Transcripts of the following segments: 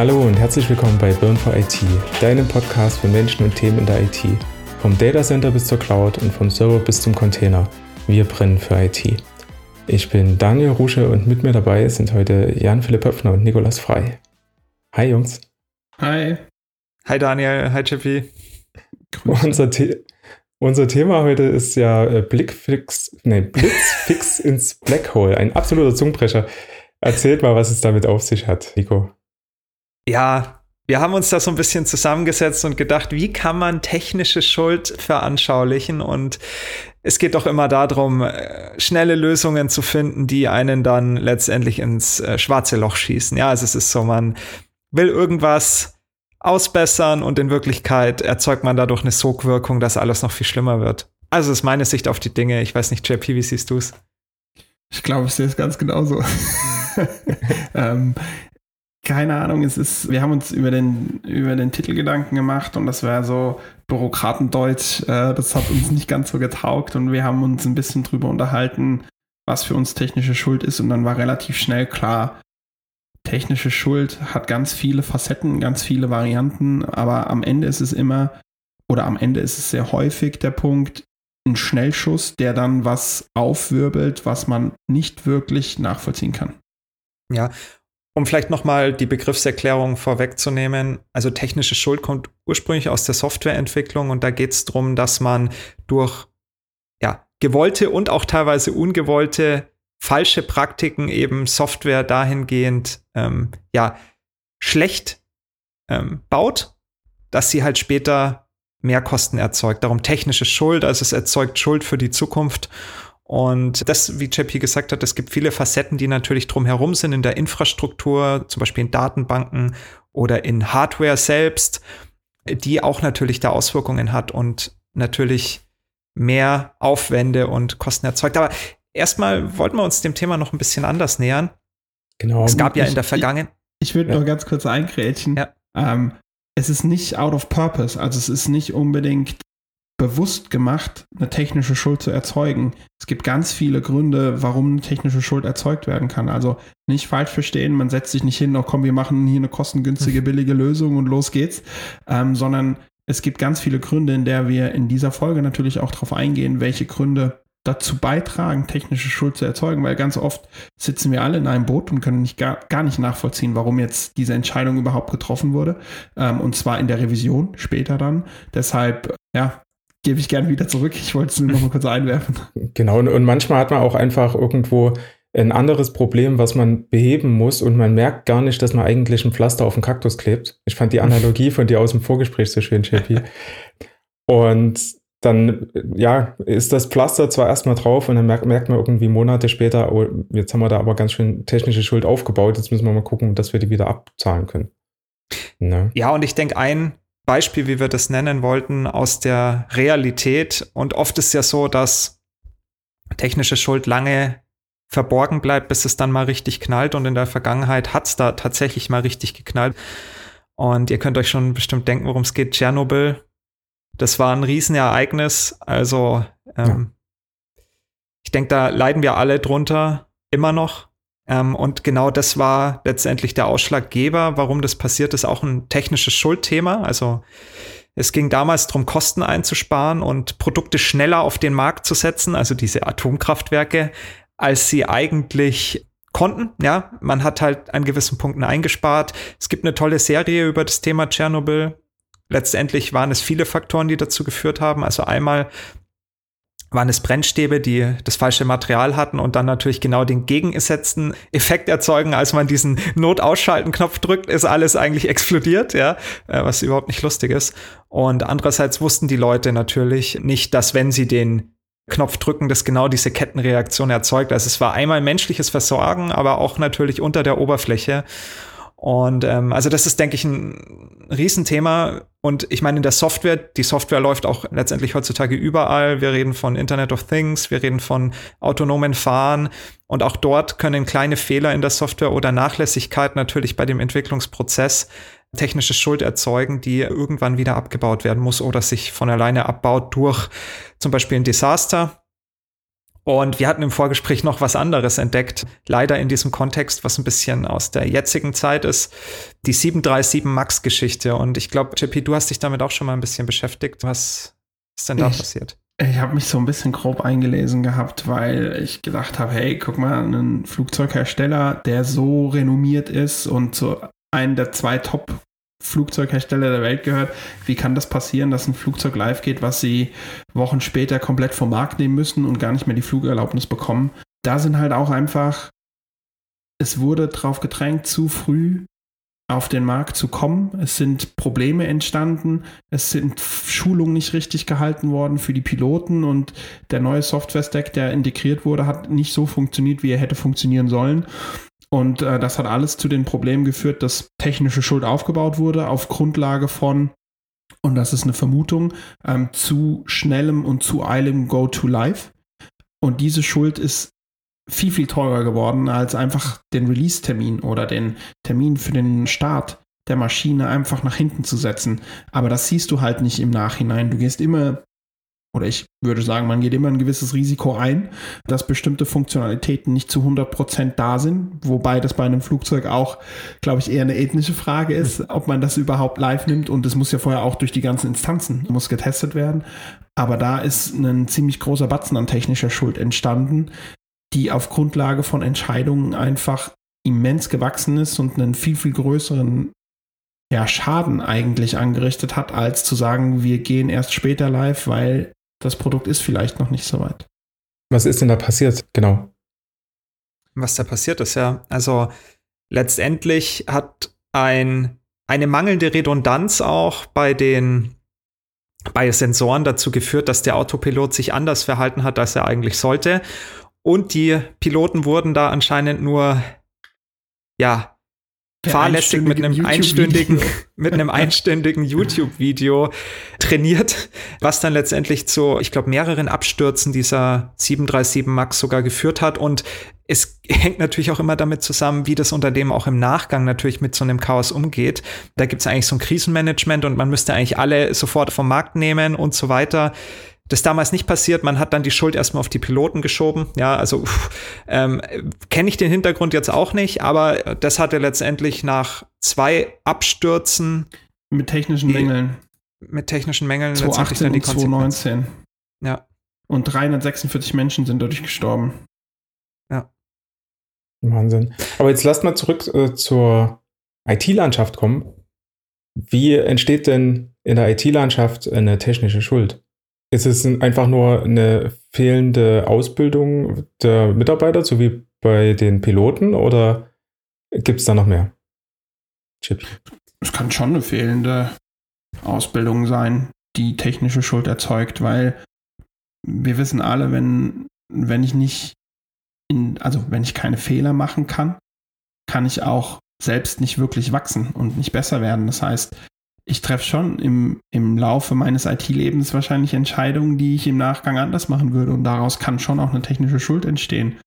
Hallo und herzlich willkommen bei Burn for IT, deinem Podcast für Menschen und Themen in der IT. Vom Datacenter bis zur Cloud und vom Server bis zum Container. Wir brennen für IT. Ich bin Daniel Rusche und mit mir dabei sind heute Jan-Philipp Höpfner und Nikolas Frei. Hi Jungs. Hi. Hi Daniel, hi Chippy. Unser, The unser Thema heute ist ja äh, Blickfix, nee, Blitzfix ins Black Hole, ein absoluter Zungenbrecher. Erzählt mal, was es damit auf sich hat, Nico. Ja, wir haben uns da so ein bisschen zusammengesetzt und gedacht, wie kann man technische Schuld veranschaulichen? Und es geht doch immer darum, äh, schnelle Lösungen zu finden, die einen dann letztendlich ins äh, schwarze Loch schießen. Ja, also es ist so, man will irgendwas ausbessern und in Wirklichkeit erzeugt man dadurch eine Sogwirkung, dass alles noch viel schlimmer wird. Also ist meine Sicht auf die Dinge. Ich weiß nicht, JP, wie siehst du es? Ich glaube, ich sehe es ganz genauso. ähm, keine Ahnung, es ist, wir haben uns über den, über den Titel Gedanken gemacht und das wäre so Bürokratendeutsch, äh, das hat uns nicht ganz so getaugt und wir haben uns ein bisschen drüber unterhalten, was für uns technische Schuld ist und dann war relativ schnell klar, technische Schuld hat ganz viele Facetten, ganz viele Varianten, aber am Ende ist es immer, oder am Ende ist es sehr häufig der Punkt, ein Schnellschuss, der dann was aufwirbelt, was man nicht wirklich nachvollziehen kann. Ja, um vielleicht nochmal die Begriffserklärung vorwegzunehmen, also technische Schuld kommt ursprünglich aus der Softwareentwicklung und da geht es darum, dass man durch ja, gewollte und auch teilweise ungewollte falsche Praktiken eben Software dahingehend ähm, ja, schlecht ähm, baut, dass sie halt später mehr Kosten erzeugt. Darum technische Schuld, also es erzeugt Schuld für die Zukunft. Und das, wie JP gesagt hat, es gibt viele Facetten, die natürlich drumherum sind in der Infrastruktur, zum Beispiel in Datenbanken oder in Hardware selbst, die auch natürlich da Auswirkungen hat und natürlich mehr Aufwände und Kosten erzeugt. Aber erstmal wollten wir uns dem Thema noch ein bisschen anders nähern. Genau. Es gab ja in der Vergangenheit. Ich, ich würde ja. noch ganz kurz eingrätschen. Ja. Ähm, es ist nicht out of purpose, also es ist nicht unbedingt bewusst gemacht, eine technische Schuld zu erzeugen. Es gibt ganz viele Gründe, warum eine technische Schuld erzeugt werden kann. Also nicht falsch verstehen, man setzt sich nicht hin, oh komm, wir machen hier eine kostengünstige, billige Lösung und los geht's, ähm, sondern es gibt ganz viele Gründe, in der wir in dieser Folge natürlich auch darauf eingehen, welche Gründe dazu beitragen, technische Schuld zu erzeugen, weil ganz oft sitzen wir alle in einem Boot und können nicht gar, gar nicht nachvollziehen, warum jetzt diese Entscheidung überhaupt getroffen wurde. Ähm, und zwar in der Revision später dann. Deshalb, ja, gebe ich gerne wieder zurück. Ich wollte es nur noch mal kurz einwerfen. Genau, und, und manchmal hat man auch einfach irgendwo ein anderes Problem, was man beheben muss und man merkt gar nicht, dass man eigentlich ein Pflaster auf den Kaktus klebt. Ich fand die Analogie von dir aus dem Vorgespräch so schön, JP. Und dann, ja, ist das Pflaster zwar erstmal drauf und dann merkt, merkt man irgendwie Monate später, oh, jetzt haben wir da aber ganz schön technische Schuld aufgebaut, jetzt müssen wir mal gucken, dass wir die wieder abzahlen können. Ne? Ja, und ich denke, ein Beispiel, wie wir das nennen wollten, aus der Realität. Und oft ist ja so, dass technische Schuld lange verborgen bleibt, bis es dann mal richtig knallt. Und in der Vergangenheit hat es da tatsächlich mal richtig geknallt. Und ihr könnt euch schon bestimmt denken, worum es geht. Tschernobyl, das war ein Riesenereignis. Also ähm, ja. ich denke, da leiden wir alle drunter immer noch. Ähm, und genau das war letztendlich der Ausschlaggeber, warum das passiert ist, auch ein technisches Schuldthema. Also es ging damals darum, Kosten einzusparen und Produkte schneller auf den Markt zu setzen, also diese Atomkraftwerke, als sie eigentlich konnten. Ja, man hat halt an gewissen Punkten eingespart. Es gibt eine tolle Serie über das Thema Tschernobyl. Letztendlich waren es viele Faktoren, die dazu geführt haben. Also einmal waren es Brennstäbe, die das falsche Material hatten und dann natürlich genau den gegengesetzten Effekt erzeugen, als man diesen Notausschalten-Knopf drückt, ist alles eigentlich explodiert, ja, äh, was überhaupt nicht lustig ist. Und andererseits wussten die Leute natürlich nicht, dass wenn sie den Knopf drücken, das genau diese Kettenreaktion erzeugt. Also es war einmal menschliches Versorgen, aber auch natürlich unter der Oberfläche. Und ähm, also das ist, denke ich, ein Riesenthema. Und ich meine, in der Software, die Software läuft auch letztendlich heutzutage überall. Wir reden von Internet of Things, wir reden von autonomen Fahren. Und auch dort können kleine Fehler in der Software oder Nachlässigkeit natürlich bei dem Entwicklungsprozess technische Schuld erzeugen, die irgendwann wieder abgebaut werden muss oder sich von alleine abbaut durch zum Beispiel ein Desaster. Und wir hatten im Vorgespräch noch was anderes entdeckt, leider in diesem Kontext, was ein bisschen aus der jetzigen Zeit ist, die 737 Max-Geschichte. Und ich glaube, JP, du hast dich damit auch schon mal ein bisschen beschäftigt. Was ist denn da ich, passiert? Ich habe mich so ein bisschen grob eingelesen gehabt, weil ich gedacht habe, hey, guck mal, ein Flugzeughersteller, der so renommiert ist und so einen der zwei Top Flugzeughersteller der Welt gehört. Wie kann das passieren, dass ein Flugzeug live geht, was sie Wochen später komplett vom Markt nehmen müssen und gar nicht mehr die Flugerlaubnis bekommen? Da sind halt auch einfach, es wurde drauf gedrängt, zu früh auf den Markt zu kommen. Es sind Probleme entstanden. Es sind Schulungen nicht richtig gehalten worden für die Piloten und der neue Software-Stack, der integriert wurde, hat nicht so funktioniert, wie er hätte funktionieren sollen. Und äh, das hat alles zu den Problemen geführt, dass technische Schuld aufgebaut wurde auf Grundlage von, und das ist eine Vermutung, ähm, zu schnellem und zu eilem Go-to-Live. Und diese Schuld ist viel, viel teurer geworden, als einfach den Release-Termin oder den Termin für den Start der Maschine einfach nach hinten zu setzen. Aber das siehst du halt nicht im Nachhinein. Du gehst immer oder ich würde sagen, man geht immer ein gewisses Risiko ein, dass bestimmte Funktionalitäten nicht zu 100% da sind, wobei das bei einem Flugzeug auch, glaube ich, eher eine ethnische Frage ist, ob man das überhaupt live nimmt. Und es muss ja vorher auch durch die ganzen Instanzen, muss getestet werden. Aber da ist ein ziemlich großer Batzen an technischer Schuld entstanden, die auf Grundlage von Entscheidungen einfach immens gewachsen ist und einen viel, viel größeren ja, Schaden eigentlich angerichtet hat, als zu sagen, wir gehen erst später live, weil das Produkt ist vielleicht noch nicht so weit. Was ist denn da passiert? Genau. Was da passiert ist, ja. Also letztendlich hat ein, eine mangelnde Redundanz auch bei den bei Sensoren dazu geführt, dass der Autopilot sich anders verhalten hat, als er eigentlich sollte. Und die Piloten wurden da anscheinend nur, ja, fahrlässig mit einem einstündigen, mit einem einstündigen YouTube-Video trainiert, was dann letztendlich zu, ich glaube, mehreren Abstürzen dieser 737 Max sogar geführt hat. Und es hängt natürlich auch immer damit zusammen, wie das Unternehmen auch im Nachgang natürlich mit so einem Chaos umgeht. Da gibt es eigentlich so ein Krisenmanagement und man müsste eigentlich alle sofort vom Markt nehmen und so weiter. Das ist damals nicht passiert. Man hat dann die Schuld erstmal auf die Piloten geschoben. Ja, also ähm, kenne ich den Hintergrund jetzt auch nicht, aber das hatte letztendlich nach zwei Abstürzen mit technischen die, Mängeln. Mit technischen Mängeln 2018 dann die und 2019. Ja. Und 346 Menschen sind dadurch gestorben. Ja. Wahnsinn. Aber jetzt lasst mal zurück äh, zur IT-Landschaft kommen. Wie entsteht denn in der IT-Landschaft eine technische Schuld? Ist es einfach nur eine fehlende Ausbildung der Mitarbeiter, so wie bei den Piloten, oder gibt es da noch mehr? Chip. Es kann schon eine fehlende Ausbildung sein, die technische Schuld erzeugt, weil wir wissen alle, wenn, wenn ich nicht, in, also wenn ich keine Fehler machen kann, kann ich auch selbst nicht wirklich wachsen und nicht besser werden. Das heißt, ich treffe schon im, im Laufe meines IT-Lebens wahrscheinlich Entscheidungen, die ich im Nachgang anders machen würde. Und daraus kann schon auch eine technische Schuld entstehen.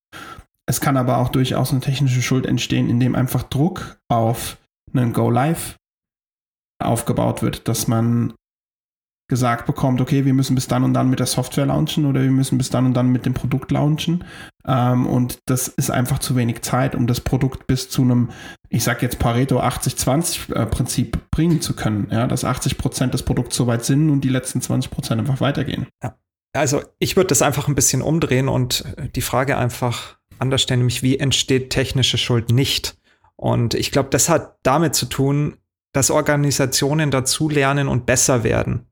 Es kann aber auch durchaus eine technische Schuld entstehen, indem einfach Druck auf einen Go-Live aufgebaut wird, dass man gesagt bekommt, okay, wir müssen bis dann und dann mit der Software launchen oder wir müssen bis dann und dann mit dem Produkt launchen. Ähm, und das ist einfach zu wenig Zeit, um das Produkt bis zu einem, ich sag jetzt Pareto 80-20-Prinzip äh, bringen zu können. Ja, dass 80 Prozent des Produkts soweit sind und die letzten 20 Prozent einfach weitergehen. Ja. Also ich würde das einfach ein bisschen umdrehen und die Frage einfach anders stellen, nämlich wie entsteht technische Schuld nicht? Und ich glaube, das hat damit zu tun, dass Organisationen dazulernen und besser werden.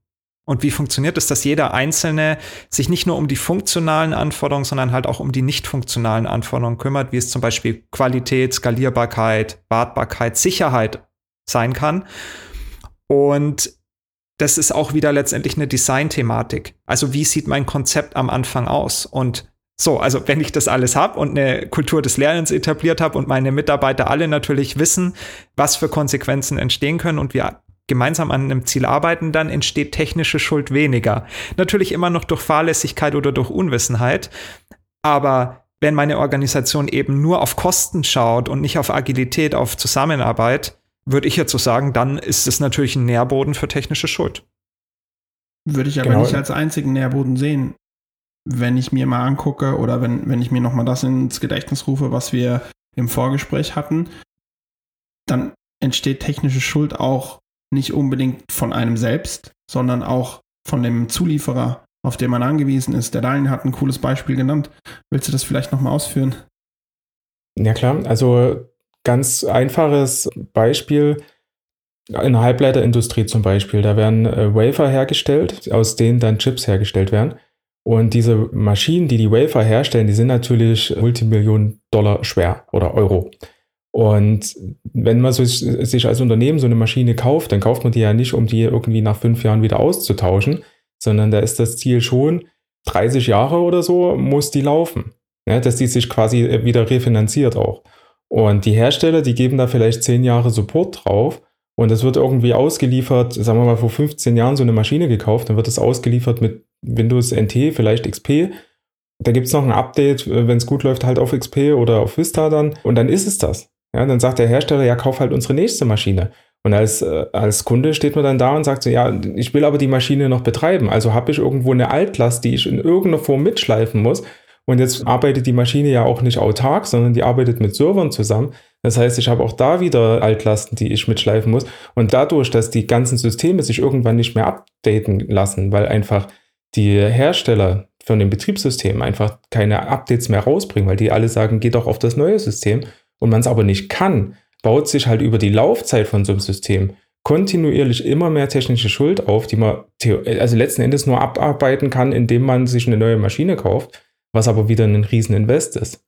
Und wie funktioniert es, dass jeder Einzelne sich nicht nur um die funktionalen Anforderungen, sondern halt auch um die nicht funktionalen Anforderungen kümmert, wie es zum Beispiel Qualität, Skalierbarkeit, Wartbarkeit, Sicherheit sein kann. Und das ist auch wieder letztendlich eine Design-Thematik. Also wie sieht mein Konzept am Anfang aus? Und so, also wenn ich das alles habe und eine Kultur des Lernens etabliert habe und meine Mitarbeiter alle natürlich wissen, was für Konsequenzen entstehen können und wir gemeinsam an einem Ziel arbeiten, dann entsteht technische Schuld weniger. Natürlich immer noch durch Fahrlässigkeit oder durch Unwissenheit, aber wenn meine Organisation eben nur auf Kosten schaut und nicht auf Agilität, auf Zusammenarbeit, würde ich jetzt so sagen, dann ist es natürlich ein Nährboden für technische Schuld. Würde ich aber genau. nicht als einzigen Nährboden sehen. wenn ich mir mal angucke oder wenn, wenn ich mir nochmal das ins Gedächtnis rufe, was wir im Vorgespräch hatten, dann entsteht technische Schuld auch nicht unbedingt von einem selbst, sondern auch von dem Zulieferer, auf den man angewiesen ist. Der Daniel hat ein cooles Beispiel genannt. Willst du das vielleicht nochmal ausführen? Ja klar, also ganz einfaches Beispiel in der Halbleiterindustrie zum Beispiel. Da werden äh, Wafer hergestellt, aus denen dann Chips hergestellt werden. Und diese Maschinen, die die Wafer herstellen, die sind natürlich Multimillionen Dollar schwer oder Euro. Und wenn man so, sich als Unternehmen so eine Maschine kauft, dann kauft man die ja nicht, um die irgendwie nach fünf Jahren wieder auszutauschen, sondern da ist das Ziel schon, 30 Jahre oder so muss die laufen. Ja, dass die sich quasi wieder refinanziert auch. Und die Hersteller, die geben da vielleicht zehn Jahre Support drauf und es wird irgendwie ausgeliefert, sagen wir mal vor 15 Jahren so eine Maschine gekauft, dann wird es ausgeliefert mit Windows NT, vielleicht XP. Da gibt es noch ein Update, wenn es gut läuft, halt auf XP oder auf Vista dann. Und dann ist es das. Ja, dann sagt der Hersteller, ja, kauf halt unsere nächste Maschine. Und als, äh, als Kunde steht man dann da und sagt so, ja, ich will aber die Maschine noch betreiben. Also habe ich irgendwo eine Altlast, die ich in irgendeiner Form mitschleifen muss. Und jetzt arbeitet die Maschine ja auch nicht autark, sondern die arbeitet mit Servern zusammen. Das heißt, ich habe auch da wieder Altlasten, die ich mitschleifen muss. Und dadurch, dass die ganzen Systeme sich irgendwann nicht mehr updaten lassen, weil einfach die Hersteller von dem Betriebssystem einfach keine Updates mehr rausbringen, weil die alle sagen, geh doch auf das neue System und man es aber nicht kann, baut sich halt über die Laufzeit von so einem System kontinuierlich immer mehr technische Schuld auf, die man also letzten Endes nur abarbeiten kann, indem man sich eine neue Maschine kauft, was aber wieder ein Rieseninvest ist.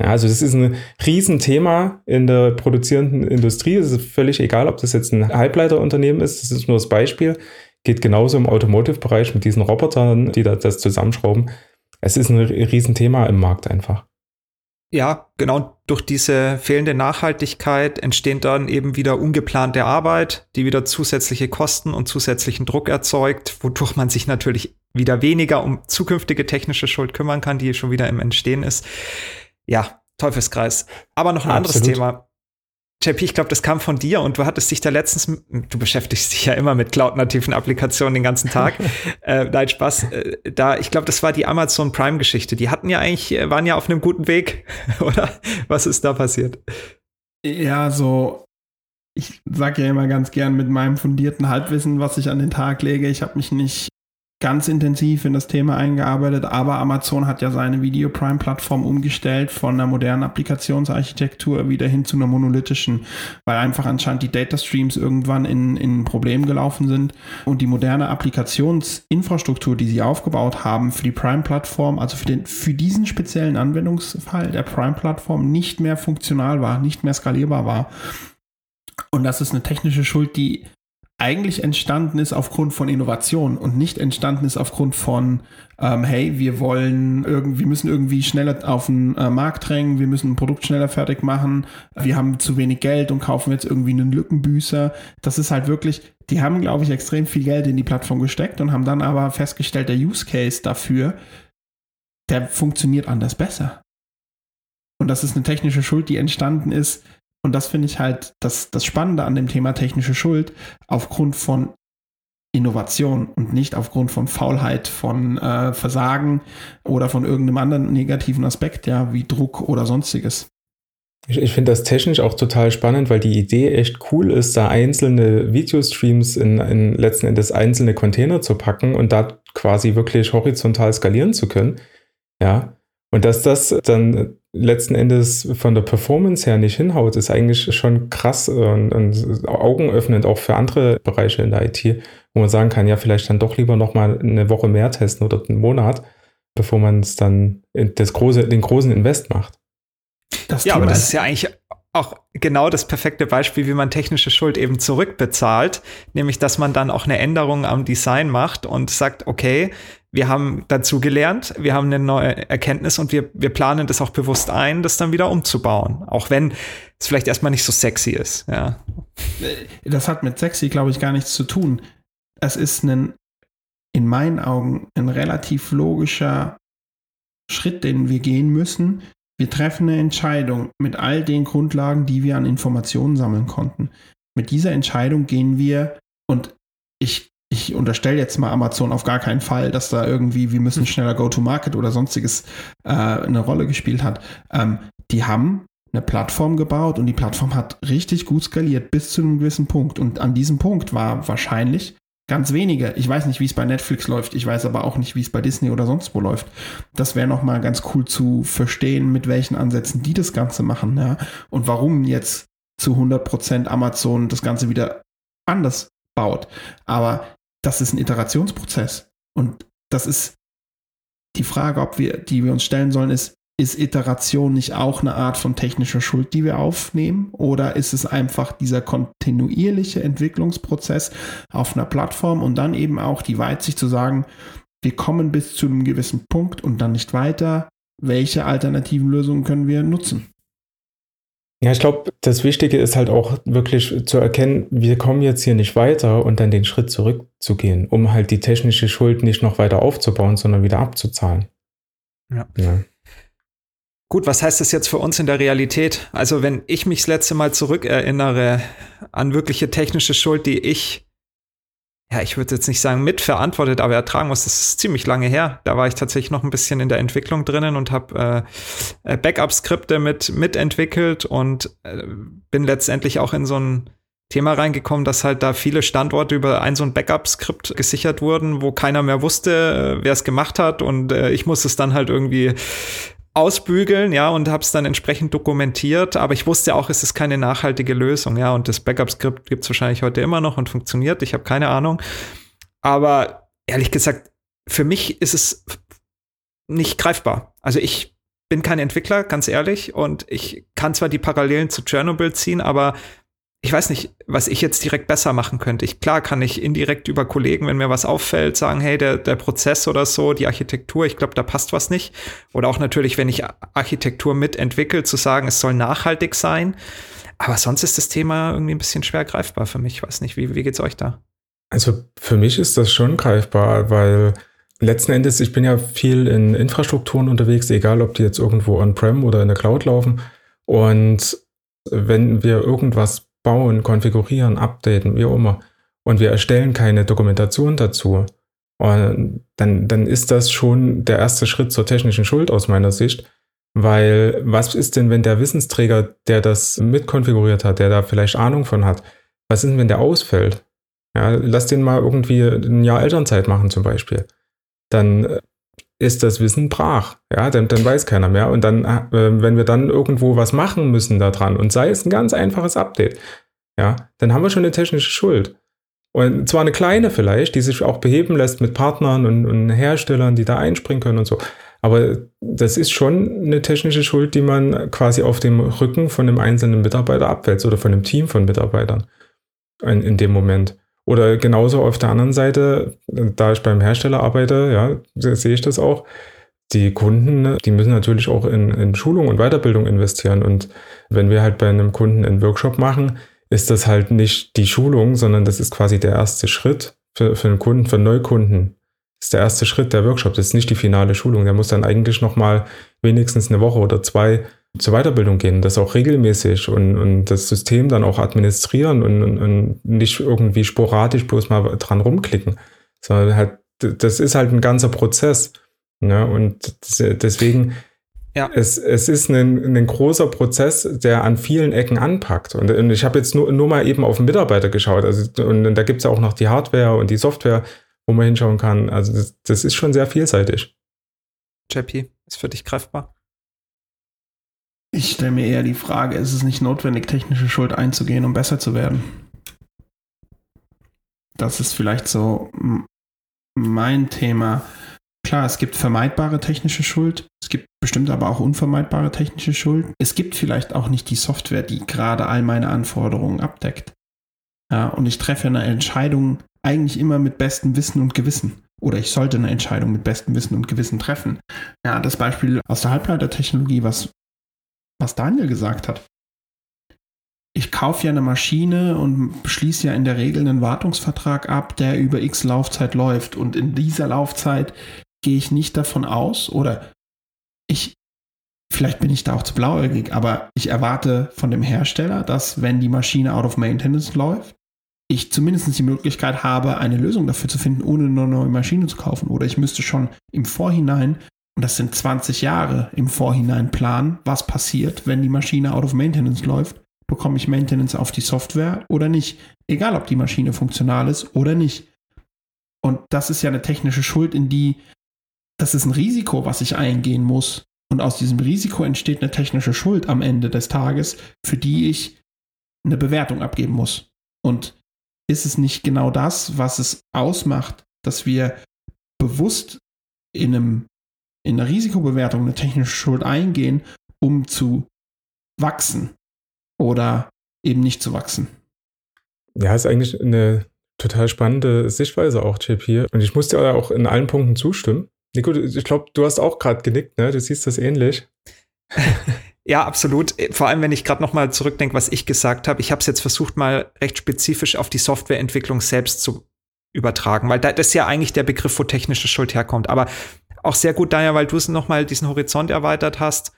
Ja, also das ist ein Riesenthema in der produzierenden Industrie. Es ist völlig egal, ob das jetzt ein Halbleiterunternehmen ist, das ist nur das Beispiel. Geht genauso im Automotive-Bereich mit diesen Robotern, die das zusammenschrauben. Es ist ein Riesenthema im Markt einfach. Ja, genau durch diese fehlende Nachhaltigkeit entstehen dann eben wieder ungeplante Arbeit, die wieder zusätzliche Kosten und zusätzlichen Druck erzeugt, wodurch man sich natürlich wieder weniger um zukünftige technische Schuld kümmern kann, die schon wieder im Entstehen ist. Ja, Teufelskreis. Aber noch ein Absolut. anderes Thema. JP, ich glaube, das kam von dir und du hattest dich da letztens, du beschäftigst dich ja immer mit cloud-nativen Applikationen den ganzen Tag. äh, nein, Spaß. Äh, da, ich glaube, das war die Amazon Prime-Geschichte. Die hatten ja eigentlich, äh, waren ja auf einem guten Weg, oder? Was ist da passiert? Ja, so, ich sage ja immer ganz gern mit meinem fundierten Halbwissen, was ich an den Tag lege. Ich habe mich nicht ganz intensiv in das Thema eingearbeitet, aber Amazon hat ja seine Video Prime Plattform umgestellt von einer modernen Applikationsarchitektur wieder hin zu einer monolithischen, weil einfach anscheinend die Data Streams irgendwann in, in ein Problem gelaufen sind und die moderne Applikationsinfrastruktur, die sie aufgebaut haben für die Prime Plattform, also für den, für diesen speziellen Anwendungsfall der Prime Plattform nicht mehr funktional war, nicht mehr skalierbar war. Und das ist eine technische Schuld, die eigentlich entstanden ist aufgrund von Innovation und nicht entstanden ist aufgrund von, ähm, hey, wir wollen irgendwie, müssen irgendwie schneller auf den äh, Markt drängen, wir müssen ein Produkt schneller fertig machen, wir haben zu wenig Geld und kaufen jetzt irgendwie einen Lückenbüßer. Das ist halt wirklich, die haben, glaube ich, extrem viel Geld in die Plattform gesteckt und haben dann aber festgestellt, der Use Case dafür, der funktioniert anders besser. Und das ist eine technische Schuld, die entstanden ist, und das finde ich halt das, das Spannende an dem Thema technische Schuld, aufgrund von Innovation und nicht aufgrund von Faulheit, von äh, Versagen oder von irgendeinem anderen negativen Aspekt, ja, wie Druck oder sonstiges. Ich, ich finde das technisch auch total spannend, weil die Idee echt cool ist, da einzelne Videostreams in, in letzten Endes einzelne Container zu packen und da quasi wirklich horizontal skalieren zu können. Ja. Und dass das dann letzten Endes von der Performance her nicht hinhaut, ist eigentlich schon krass und, und augenöffnend auch für andere Bereiche in der IT, wo man sagen kann, ja, vielleicht dann doch lieber nochmal eine Woche mehr testen oder einen Monat, bevor man es dann das große, den großen Invest macht. Das ja, aber das ist ja eigentlich auch genau das perfekte Beispiel, wie man technische Schuld eben zurückbezahlt, nämlich dass man dann auch eine Änderung am Design macht und sagt, okay, wir haben dazu gelernt, wir haben eine neue Erkenntnis und wir, wir planen das auch bewusst ein, das dann wieder umzubauen. Auch wenn es vielleicht erstmal nicht so sexy ist, ja. Das hat mit sexy, glaube ich, gar nichts zu tun. Es ist ein, in meinen Augen, ein relativ logischer Schritt, den wir gehen müssen. Wir treffen eine Entscheidung mit all den Grundlagen, die wir an Informationen sammeln konnten. Mit dieser Entscheidung gehen wir und ich ich unterstelle jetzt mal Amazon auf gar keinen Fall, dass da irgendwie, wir müssen schneller Go-to-Market oder sonstiges äh, eine Rolle gespielt hat. Ähm, die haben eine Plattform gebaut und die Plattform hat richtig gut skaliert bis zu einem gewissen Punkt. Und an diesem Punkt war wahrscheinlich ganz wenige. Ich weiß nicht, wie es bei Netflix läuft. Ich weiß aber auch nicht, wie es bei Disney oder sonst wo läuft. Das wäre nochmal ganz cool zu verstehen, mit welchen Ansätzen die das Ganze machen, ja. Und warum jetzt zu 100% Amazon das Ganze wieder anders baut. Aber das ist ein Iterationsprozess. Und das ist die Frage, ob wir, die wir uns stellen sollen, ist, ist Iteration nicht auch eine Art von technischer Schuld, die wir aufnehmen? Oder ist es einfach dieser kontinuierliche Entwicklungsprozess auf einer Plattform und dann eben auch die Weitsicht zu sagen, wir kommen bis zu einem gewissen Punkt und dann nicht weiter. Welche alternativen Lösungen können wir nutzen? Ja, ich glaube, das Wichtige ist halt auch wirklich zu erkennen, wir kommen jetzt hier nicht weiter und dann den Schritt zurückzugehen, um halt die technische Schuld nicht noch weiter aufzubauen, sondern wieder abzuzahlen. Ja. ja. Gut, was heißt das jetzt für uns in der Realität? Also, wenn ich mich das letzte Mal zurückerinnere an wirkliche technische Schuld, die ich ja, ich würde jetzt nicht sagen mitverantwortet, aber ertragen muss. Das ist ziemlich lange her. Da war ich tatsächlich noch ein bisschen in der Entwicklung drinnen und habe äh, äh, Backup-Skripte mit mitentwickelt und äh, bin letztendlich auch in so ein Thema reingekommen, dass halt da viele Standorte über ein so ein Backup-Skript gesichert wurden, wo keiner mehr wusste, äh, wer es gemacht hat und äh, ich musste es dann halt irgendwie ausbügeln, ja, und habe es dann entsprechend dokumentiert. Aber ich wusste auch, es ist keine nachhaltige Lösung, ja, und das Backup-Skript gibt es wahrscheinlich heute immer noch und funktioniert. Ich habe keine Ahnung. Aber ehrlich gesagt, für mich ist es nicht greifbar. Also ich bin kein Entwickler, ganz ehrlich, und ich kann zwar die Parallelen zu Chernobyl ziehen, aber ich weiß nicht, was ich jetzt direkt besser machen könnte. Ich, klar kann ich indirekt über Kollegen, wenn mir was auffällt, sagen, hey, der, der Prozess oder so, die Architektur, ich glaube, da passt was nicht. Oder auch natürlich, wenn ich Architektur mitentwickle, zu sagen, es soll nachhaltig sein. Aber sonst ist das Thema irgendwie ein bisschen schwer greifbar für mich. Ich weiß nicht, wie, wie geht's euch da? Also für mich ist das schon greifbar, weil letzten Endes, ich bin ja viel in Infrastrukturen unterwegs, egal ob die jetzt irgendwo on-prem oder in der Cloud laufen. Und wenn wir irgendwas bauen, konfigurieren, updaten, wie auch immer, und wir erstellen keine Dokumentation dazu, dann, dann ist das schon der erste Schritt zur technischen Schuld aus meiner Sicht. Weil was ist denn, wenn der Wissensträger, der das mitkonfiguriert hat, der da vielleicht Ahnung von hat, was ist denn, wenn der ausfällt? Ja, lass den mal irgendwie ein Jahr Elternzeit machen zum Beispiel. Dann äh, ist das Wissen brach. Ja, dann, dann weiß keiner mehr. Und dann, äh, wenn wir dann irgendwo was machen müssen daran, und sei es ein ganz einfaches Update, ja, dann haben wir schon eine technische Schuld. Und zwar eine kleine vielleicht, die sich auch beheben lässt mit Partnern und, und Herstellern, die da einspringen können und so. Aber das ist schon eine technische Schuld, die man quasi auf dem Rücken von einem einzelnen Mitarbeiter abwälzt oder von einem Team von Mitarbeitern in, in dem Moment. Oder genauso auf der anderen Seite, da ich beim Hersteller arbeite, ja, sehe ich das auch. Die Kunden, die müssen natürlich auch in, in Schulung und Weiterbildung investieren. Und wenn wir halt bei einem Kunden einen Workshop machen, ist das halt nicht die Schulung, sondern das ist quasi der erste Schritt für, für einen Kunden, für einen Neukunden. Das ist der erste Schritt der Workshop. Das ist nicht die finale Schulung. Der muss dann eigentlich nochmal wenigstens eine Woche oder zwei zur Weiterbildung gehen, das auch regelmäßig und, und das System dann auch administrieren und, und, und nicht irgendwie sporadisch bloß mal dran rumklicken, sondern halt, das ist halt ein ganzer Prozess. Ne? Und deswegen, ja. es, es ist ein, ein großer Prozess, der an vielen Ecken anpackt. Und, und ich habe jetzt nur, nur mal eben auf den Mitarbeiter geschaut. Also, und da gibt es ja auch noch die Hardware und die Software, wo man hinschauen kann. Also das, das ist schon sehr vielseitig. JP, ist für dich greifbar? Ich stelle mir eher die Frage, ist es nicht notwendig, technische Schuld einzugehen, um besser zu werden? Das ist vielleicht so mein Thema. Klar, es gibt vermeidbare technische Schuld, es gibt bestimmt aber auch unvermeidbare technische Schuld. Es gibt vielleicht auch nicht die Software, die gerade all meine Anforderungen abdeckt. Ja, und ich treffe eine Entscheidung eigentlich immer mit bestem Wissen und Gewissen. Oder ich sollte eine Entscheidung mit bestem Wissen und Gewissen treffen. Ja, das Beispiel aus der Halbleitertechnologie, was was Daniel gesagt hat. Ich kaufe ja eine Maschine und schließe ja in der Regel einen Wartungsvertrag ab, der über x Laufzeit läuft. Und in dieser Laufzeit gehe ich nicht davon aus oder ich, vielleicht bin ich da auch zu blauäugig, aber ich erwarte von dem Hersteller, dass wenn die Maschine out of maintenance läuft, ich zumindest die Möglichkeit habe, eine Lösung dafür zu finden, ohne eine neue Maschine zu kaufen. Oder ich müsste schon im Vorhinein, und das sind 20 Jahre im Vorhinein planen, was passiert, wenn die Maschine out of maintenance läuft. Bekomme ich Maintenance auf die Software oder nicht? Egal, ob die Maschine funktional ist oder nicht. Und das ist ja eine technische Schuld, in die, das ist ein Risiko, was ich eingehen muss. Und aus diesem Risiko entsteht eine technische Schuld am Ende des Tages, für die ich eine Bewertung abgeben muss. Und ist es nicht genau das, was es ausmacht, dass wir bewusst in, einem, in einer Risikobewertung eine technische Schuld eingehen, um zu wachsen oder eben nicht zu wachsen? Ja, ist eigentlich eine total spannende Sichtweise auch, JP. Und ich muss dir auch in allen Punkten zustimmen. Nico, ich glaube, du hast auch gerade genickt, ne? Du siehst das ähnlich. Ja, absolut. Vor allem, wenn ich gerade noch mal zurückdenke, was ich gesagt habe. Ich habe es jetzt versucht, mal recht spezifisch auf die Softwareentwicklung selbst zu übertragen, weil da, das ist ja eigentlich der Begriff, wo technische Schuld herkommt. Aber auch sehr gut, Daniel, weil du es noch mal diesen Horizont erweitert hast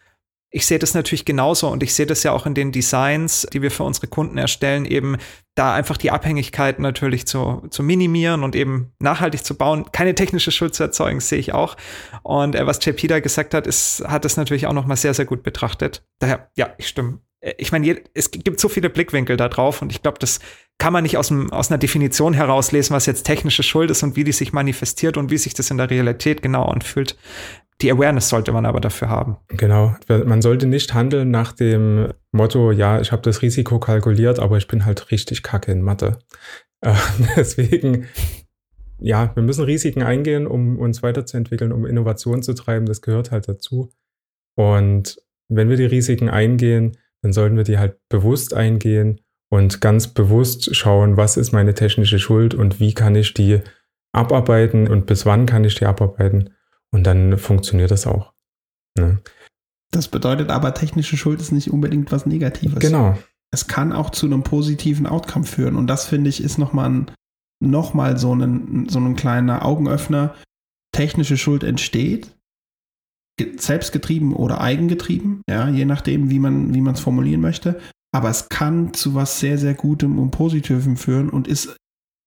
ich sehe das natürlich genauso und ich sehe das ja auch in den Designs, die wir für unsere Kunden erstellen, eben da einfach die Abhängigkeit natürlich zu, zu minimieren und eben nachhaltig zu bauen, keine technische Schuld zu erzeugen, sehe ich auch. Und äh, was JP da gesagt hat, ist, hat das natürlich auch noch mal sehr, sehr gut betrachtet. Daher, ja, ich stimme. Äh, ich meine, es gibt so viele Blickwinkel da drauf und ich glaube, das kann man nicht aus, dem, aus einer Definition herauslesen, was jetzt technische Schuld ist und wie die sich manifestiert und wie sich das in der Realität genau anfühlt. Die Awareness sollte man aber dafür haben. Genau. Man sollte nicht handeln nach dem Motto, ja, ich habe das Risiko kalkuliert, aber ich bin halt richtig kacke in Mathe. Äh, deswegen, ja, wir müssen Risiken eingehen, um uns weiterzuentwickeln, um Innovation zu treiben. Das gehört halt dazu. Und wenn wir die Risiken eingehen, dann sollten wir die halt bewusst eingehen und ganz bewusst schauen, was ist meine technische Schuld und wie kann ich die abarbeiten und bis wann kann ich die abarbeiten. Und dann funktioniert das auch. Ne? Das bedeutet aber, technische Schuld ist nicht unbedingt was Negatives. Genau. Es kann auch zu einem positiven Outcome führen. Und das finde ich ist nochmal ein, noch mal so ein, so ein kleiner Augenöffner. Technische Schuld entsteht, selbstgetrieben oder eigengetrieben, ja, je nachdem, wie man wie es formulieren möchte. Aber es kann zu was sehr, sehr Gutem und Positivem führen und ist,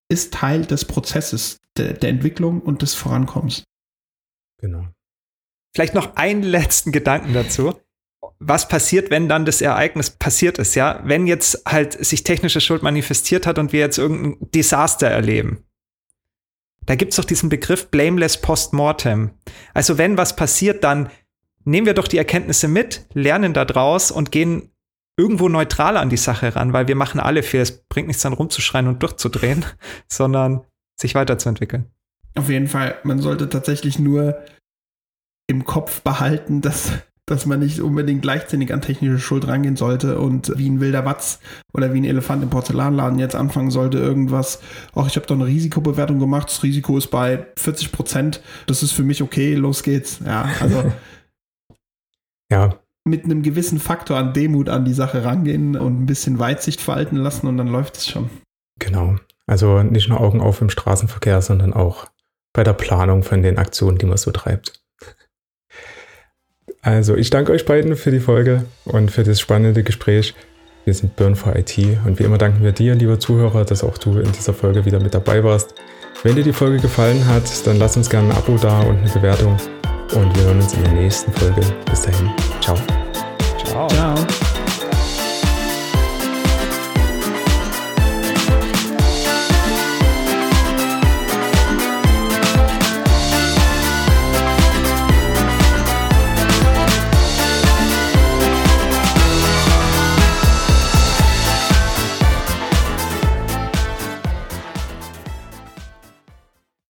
ist Teil des Prozesses der, der Entwicklung und des Vorankommens. Genau. Vielleicht noch einen letzten Gedanken dazu. Was passiert, wenn dann das Ereignis passiert ist, ja? Wenn jetzt halt sich technische Schuld manifestiert hat und wir jetzt irgendein Desaster erleben. Da gibt es doch diesen Begriff blameless postmortem. Also wenn was passiert, dann nehmen wir doch die Erkenntnisse mit, lernen da draus und gehen irgendwo neutral an die Sache ran, weil wir machen alle Fehler. Es bringt nichts dann rumzuschreien und durchzudrehen, sondern sich weiterzuentwickeln. Auf jeden Fall, man sollte tatsächlich nur im Kopf behalten, dass, dass man nicht unbedingt leichtsinnig an technische Schuld rangehen sollte und wie ein wilder Watz oder wie ein Elefant im Porzellanladen jetzt anfangen sollte, irgendwas, ach, ich habe doch eine Risikobewertung gemacht, das Risiko ist bei 40 Prozent, das ist für mich okay, los geht's. Ja, also ja. Mit einem gewissen Faktor an Demut an die Sache rangehen und ein bisschen Weitsicht verhalten lassen und dann läuft es schon. Genau. Also nicht nur Augen auf im Straßenverkehr, sondern auch bei der Planung von den Aktionen, die man so treibt. Also, ich danke euch beiden für die Folge und für das spannende Gespräch. Wir sind Burn for IT und wie immer danken wir dir, lieber Zuhörer, dass auch du in dieser Folge wieder mit dabei warst. Wenn dir die Folge gefallen hat, dann lass uns gerne ein Abo da und eine Bewertung und wir hören uns in der nächsten Folge. Bis dahin, ciao. Ciao. ciao.